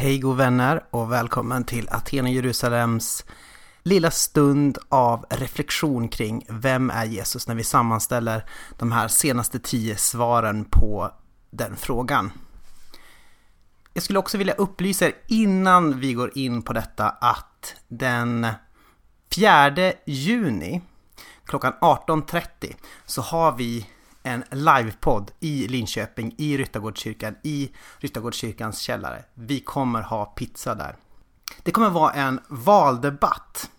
Hej god vänner och välkommen till Aten och Jerusalems lilla stund av reflektion kring vem är Jesus när vi sammanställer de här senaste tio svaren på den frågan. Jag skulle också vilja upplysa er innan vi går in på detta att den 4 juni klockan 18.30 så har vi en livepodd i Linköping, i Ryttargårdskyrkan, i Ryttargårdskyrkans källare. Vi kommer ha pizza där. Det kommer vara en valdebatt.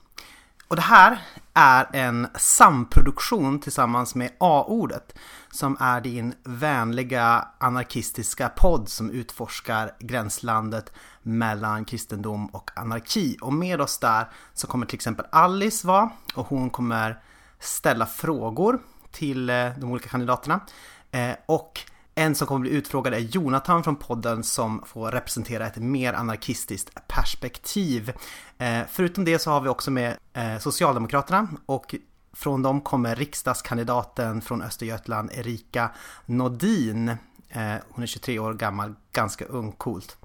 Och det här är en samproduktion tillsammans med A-ordet som är din vänliga anarkistiska podd som utforskar gränslandet mellan kristendom och anarki. Och med oss där så kommer till exempel Alice vara och hon kommer ställa frågor till eh, de olika kandidaterna. Eh, och en som kommer bli utfrågad är Jonathan från podden som får representera ett mer anarkistiskt perspektiv. Eh, förutom det så har vi också med Socialdemokraterna och från dem kommer riksdagskandidaten från Östergötland Erika Nodin. Hon är 23 år gammal, ganska ung, coolt.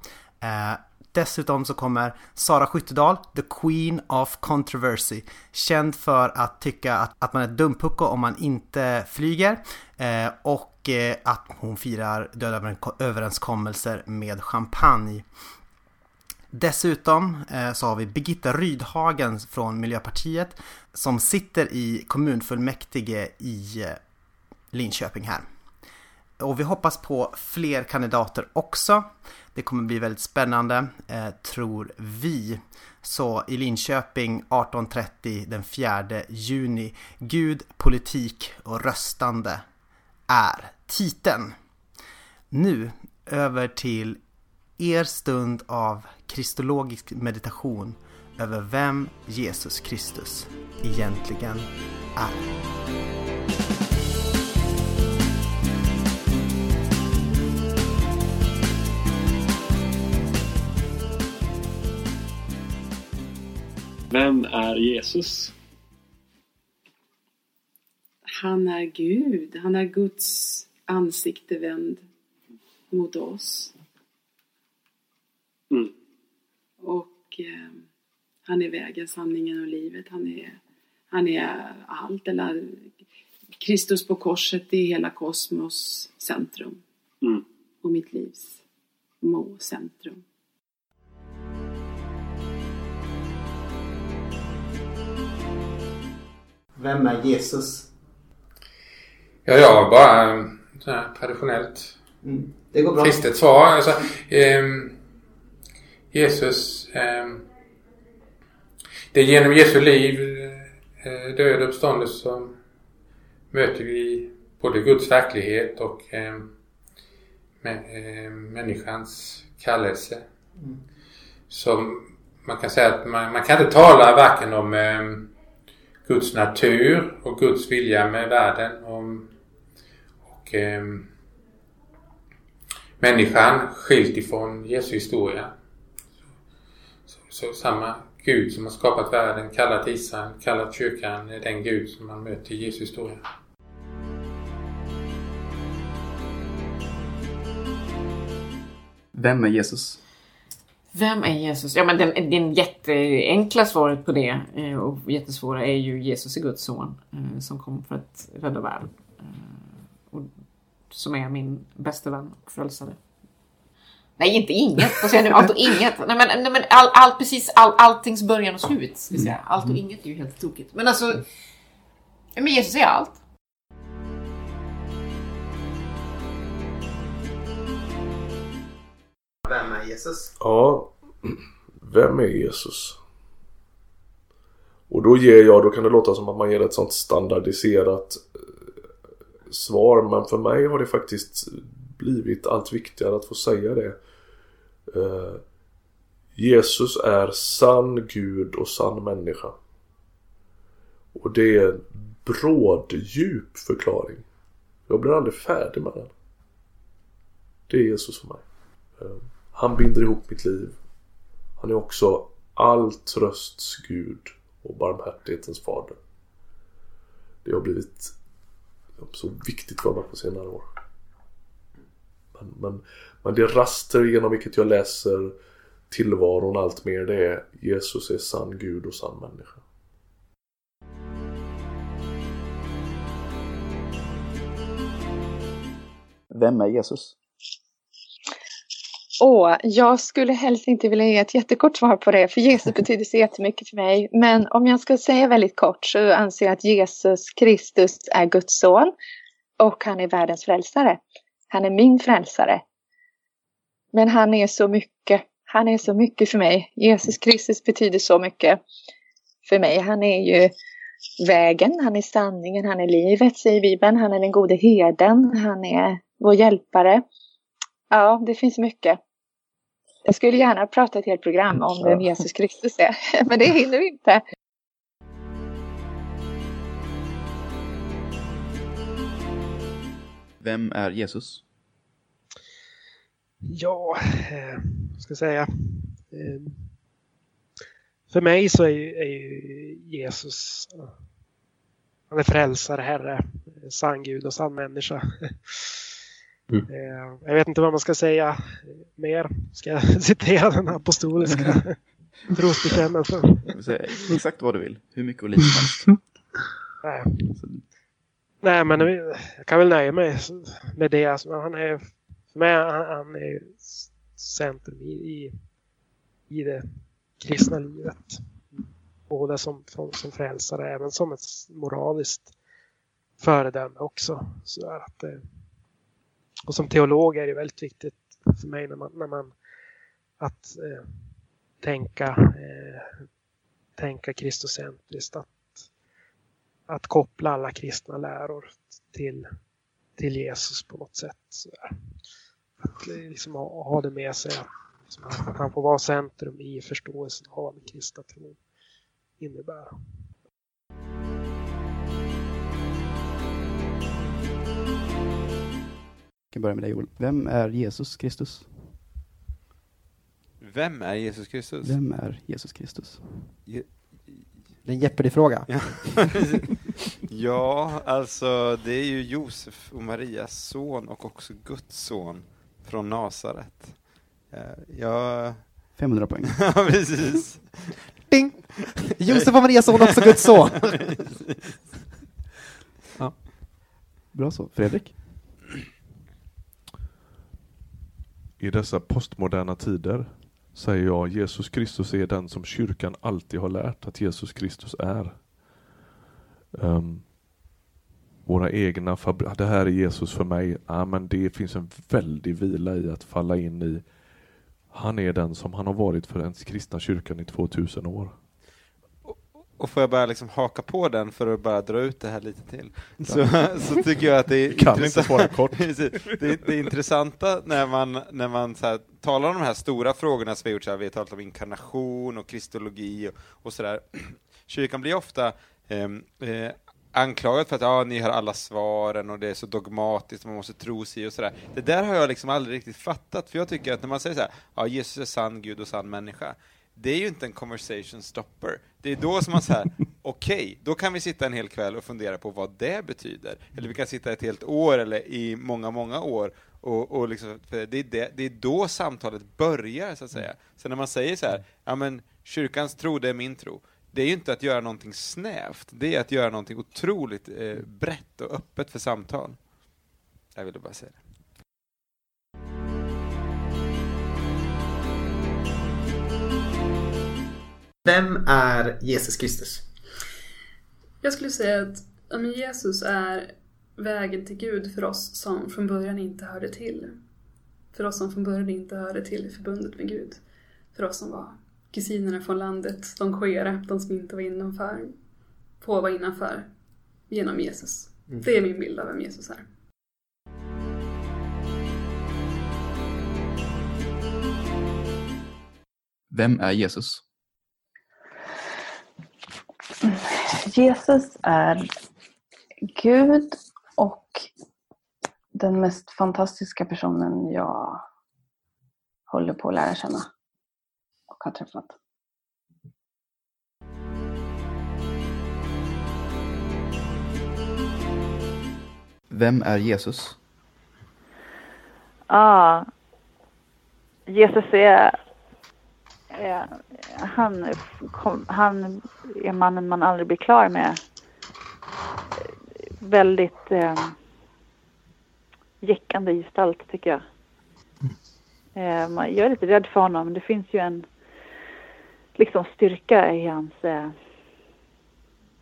Dessutom så kommer Sara Skyttedal, the Queen of Controversy. Känd för att tycka att, att man är dumpucko om man inte flyger. Eh, och eh, att hon firar döda överenskommelser med champagne. Dessutom eh, så har vi Birgitta Rydhagen från Miljöpartiet som sitter i kommunfullmäktige i eh, Linköping här. Och vi hoppas på fler kandidater också. Det kommer bli väldigt spännande, eh, tror vi. Så i Linköping 18.30 den 4 juni. Gud, politik och röstande är titeln. Nu över till er stund av kristologisk meditation över vem Jesus Kristus egentligen är. Vem är Jesus? Han är Gud. Han är Guds ansikte vänd mot oss. Mm. Och eh, han är vägen, sanningen och livet. Han är, han är allt. Eller Kristus på korset är hela kosmos centrum. Mm. Och mitt livs må centrum. Vem är Jesus? Ja, jag bara så här, traditionellt mm. det går bra. kristet svar. Alltså, eh, Jesus eh, Det är genom Jesu liv, eh, död och uppståndelse som möter vi både Guds verklighet och eh, människans kallelse. Mm. Så man kan säga att man, man kan inte tala varken om Guds natur och Guds vilja med världen. Och, och eh, människan skilt ifrån Jesu historia. Så, så, så, samma Gud som har skapat världen, kallat Israel, kallat kyrkan, är den Gud som man möter i Jesu historia. Vem är Jesus? Vem är Jesus? Ja men det, den jätteenkla svaret på det eh, och jättesvåra är ju Jesus är Guds son eh, som kom för att rädda världen. Eh, och som är min bästa vän och frälsare. Nej, inte inget. Vad säger jag nu? Allt och inget. Nej, men, nej, men all, all, precis all, alltings början och slut. Ska säga. Allt och inget är ju helt tokigt. Men alltså, men Jesus är allt. Vem är Jesus? Ja, vem är Jesus? Och då ger jag, då kan det låta som att man ger ett sånt standardiserat eh, svar. Men för mig har det faktiskt blivit allt viktigare att få säga det. Eh, Jesus är sann Gud och sann människa. Och det är en bråddjup förklaring. Jag blir aldrig färdig med den. Det är Jesus för mig. Eh, han binder ihop mitt liv. Han är också all trösts Gud och barmhärtighetens fader. Det har blivit så viktigt för mig på senare år. Men, men, men det raster genom vilket jag läser tillvaron allt mer det är Jesus är sann Gud och sann människa. Vem är Jesus? Åh, jag skulle helst inte vilja ge ett jättekort svar på det, för Jesus betyder så jättemycket för mig. Men om jag ska säga väldigt kort så anser jag att Jesus Kristus är Guds son och han är världens frälsare. Han är min frälsare. Men han är så mycket. Han är så mycket för mig. Jesus Kristus betyder så mycket för mig. Han är ju vägen, han är sanningen, han är livet, säger Bibeln. Han är den gode herden, han är vår hjälpare. Ja, det finns mycket. Jag skulle gärna prata ett helt program om vem Jesus Kristus är, men det hinner vi inte. Vem är Jesus? Ja, eh, ska jag säga. Eh, för mig så är ju, är ju Jesus han är frälsare, Herre, sann Gud och sann människa. Mm. Eh, jag vet inte vad man ska säga mer. Ska jag citera den apostoliska trosbekännelsen? Exakt vad du vill. Hur mycket och lite. Nej. Nej, men jag kan väl nöja mig med det. Alltså, han är, för mig han, han är centrum i, i, i det kristna livet. Både som, som, som frälsare, även som ett moraliskt föredöme också. Så att, eh, och som teolog är det väldigt viktigt för mig när man, när man att eh, tänka, eh, tänka kristocentriskt. Att, att koppla alla kristna läror till, till Jesus på något sätt. Så att eh, liksom ha, ha det med sig att, liksom, att han får vara centrum i förståelsen av vad den kristna tron innebär. Kan börja med dig Joel. Vem är Jesus Kristus? Vem är Jesus Kristus? Vem är Jesus Kristus? Je det är en Jeopardy-fråga. Ja. ja, alltså det är ju Josef och Marias son och också Guds son från Nasaret. Eh, jag... 500 poäng. ja, precis. Ding! Josef och Marias son, också Guds son. ja. Bra så. Fredrik? I dessa postmoderna tider säger jag Jesus Kristus är den som kyrkan alltid har lärt att Jesus Kristus är. Um, våra egna det här är Jesus för mig. Ja, men det finns en väldig vila i att falla in i han är den som han har varit för den kristna kyrkan i 2000 år. Och får jag bara liksom haka på den för att bara dra ut det här lite till. Så, så tycker jag att det är, kan inte svara kort. det, det intressanta när man, när man så här, talar om de här stora frågorna som vi har gjort, så här, vi har talat om inkarnation och kristologi och, och sådär. Kyrkan blir ofta eh, eh, anklagad för att ja, ni har alla svaren och det är så dogmatiskt, man måste tro sig och sådär. Det där har jag liksom aldrig riktigt fattat, för jag tycker att när man säger så här, ja, Jesus är sann Gud och sann människa, det är ju inte en conversation stopper. Det är då som man säger, okej, okay, då kan vi sitta en hel kväll och fundera på vad det betyder. Eller vi kan sitta ett helt år eller i många, många år och, och liksom, det, är det, det är då samtalet börjar, så att säga. Så när man säger så här, ja men kyrkans tro, det är min tro. Det är ju inte att göra någonting snävt, det är att göra någonting otroligt eh, brett och öppet för samtal. Jag ville bara säga det. Vem är Jesus Kristus? Jag skulle säga att Jesus är vägen till Gud för oss som från början inte hörde till. För oss som från början inte hörde till förbundet med Gud. För oss som var kusinerna från landet, de skera, de som inte var innanför, få vara innanför genom Jesus. Mm. Det är min bild av vem Jesus är. Vem är Jesus? Jesus är Gud och den mest fantastiska personen jag håller på att lära känna och har träffat. Vem är Jesus? Ah, Jesus är Eh, han, kom, han är mannen man aldrig blir klar med. Väldigt eh, jäckande gestalt tycker jag. Eh, man- jag är lite rädd för honom. Det finns ju en liksom styrka i hans eh,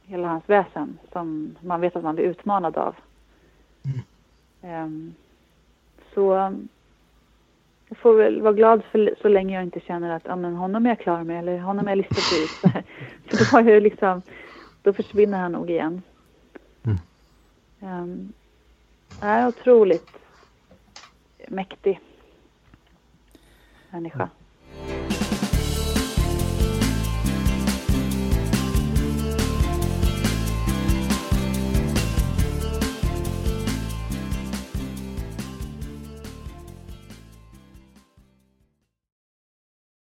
hela hans väsen som man vet att man blir utmanad av. Så um, jag får väl vara glad för, så länge jag inte känner att ja, men honom är jag klar med eller honom är jag listad ut. för då, har jag liksom, då försvinner han nog igen. Um, är otroligt mäktig människa.